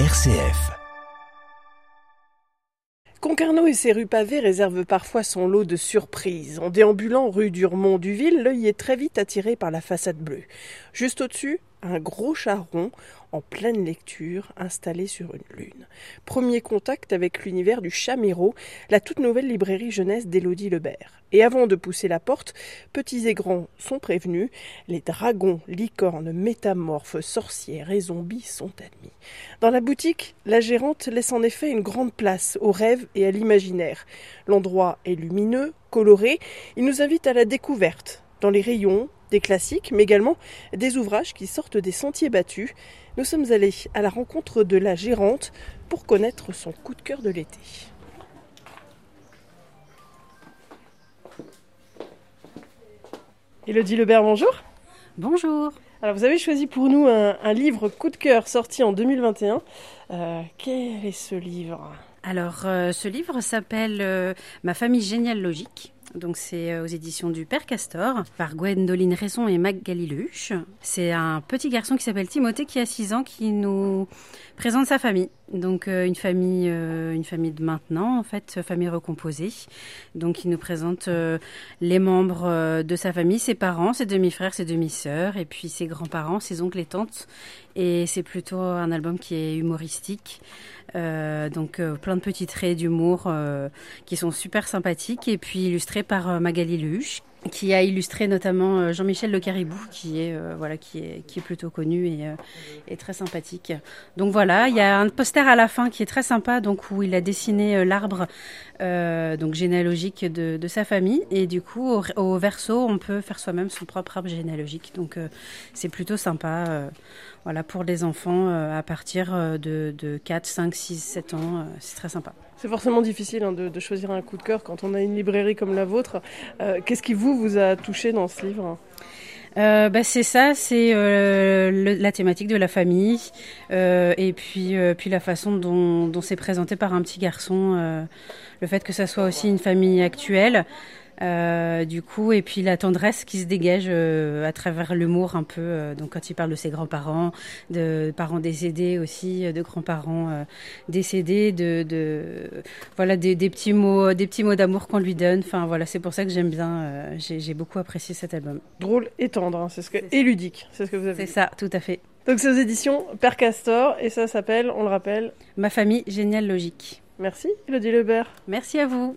RCF. Concarneau et ses rues pavées réservent parfois son lot de surprises. En déambulant rue Durmont-du-Ville, l'œil est très vite attiré par la façade bleue. Juste au-dessus, un gros charron en pleine lecture installé sur une lune. Premier contact avec l'univers du Chamiro, la toute nouvelle librairie jeunesse d'Élodie Lebert. Et avant de pousser la porte, petits et grands sont prévenus, les dragons, licornes, métamorphes, sorcières et zombies sont admis. Dans la boutique, la gérante laisse en effet une grande place aux rêves et à l'imaginaire. L'endroit est lumineux, coloré, il nous invite à la découverte. Dans les rayons, des classiques, mais également des ouvrages qui sortent des sentiers battus. Nous sommes allés à la rencontre de la gérante pour connaître son coup de cœur de l'été. Elodie Lebert, bonjour. Bonjour. Alors vous avez choisi pour nous un, livre coup de cœur sorti en 2021. Euh, quel est ce livre? Alors euh, ce livre s'appelle euh, Ma famille généalogique donc c'est euh, aux éditions du Père Castor par Gwendoline Resson et Magali Lehuche. C'est un petit garçon qui s'appelle Timothée qui a 6 ans qui nous présente sa famille. Donc euh, une famille euh, une famille de maintenant en fait, famille recomposée. Donc il nous présente les membres de sa famille, ses parents, ses demi-frères, ses demi-sœurs et puis ses grands-parents, ses oncles et tantes et c'est plutôt un album qui est humoristique. donc plein de petits traits d'humour qui sont super sympathiques et puis illustrés par Magali Lehuche qui a illustré notamment euh, Jean-Michel Le Caribou, qui est euh, voilà, qui est qui est plutôt connu et, euh, très sympathique. Donc voilà, il y a un poster à la fin qui est très sympa, donc où il a dessiné l'arbre donc généalogique de, de, sa famille, et du coup au, verso on peut faire soi-même son propre arbre généalogique. Donc c'est plutôt sympa, voilà pour les enfants à partir de, de 4, 5, 6, 7 ans, c'est très sympa. C'est forcément difficile hein, de, choisir un coup de cœur quand on a une librairie comme la vôtre. Euh, qu'est-ce qui vous vous a touché dans ce livre euh, bah, c'est ça, c'est euh, la thématique de la famille et puis puis la façon dont c'est présenté par un petit garçon, le fait que ça soit aussi une famille actuelle. Euh, du coup, et puis la tendresse qui se dégage euh, à travers l'humour un peu. Euh, donc quand il parle de ses grands-parents, de parents décédés aussi, de grands-parents décédés, de, de voilà des, des, petits mots, des petits mots d'amour qu'on lui donne. Enfin voilà, c'est pour ça que j'aime bien. J'ai beaucoup apprécié cet album. Drôle et tendre, hein, c'est ce que et ludique, c'est ce que vous avez. C'est ça, tout à fait. Donc c'est aux éditions Père Castor et ça s'appelle, on le rappelle, Ma famille géniale logique. Merci, Elodie Lebert. Merci à vous.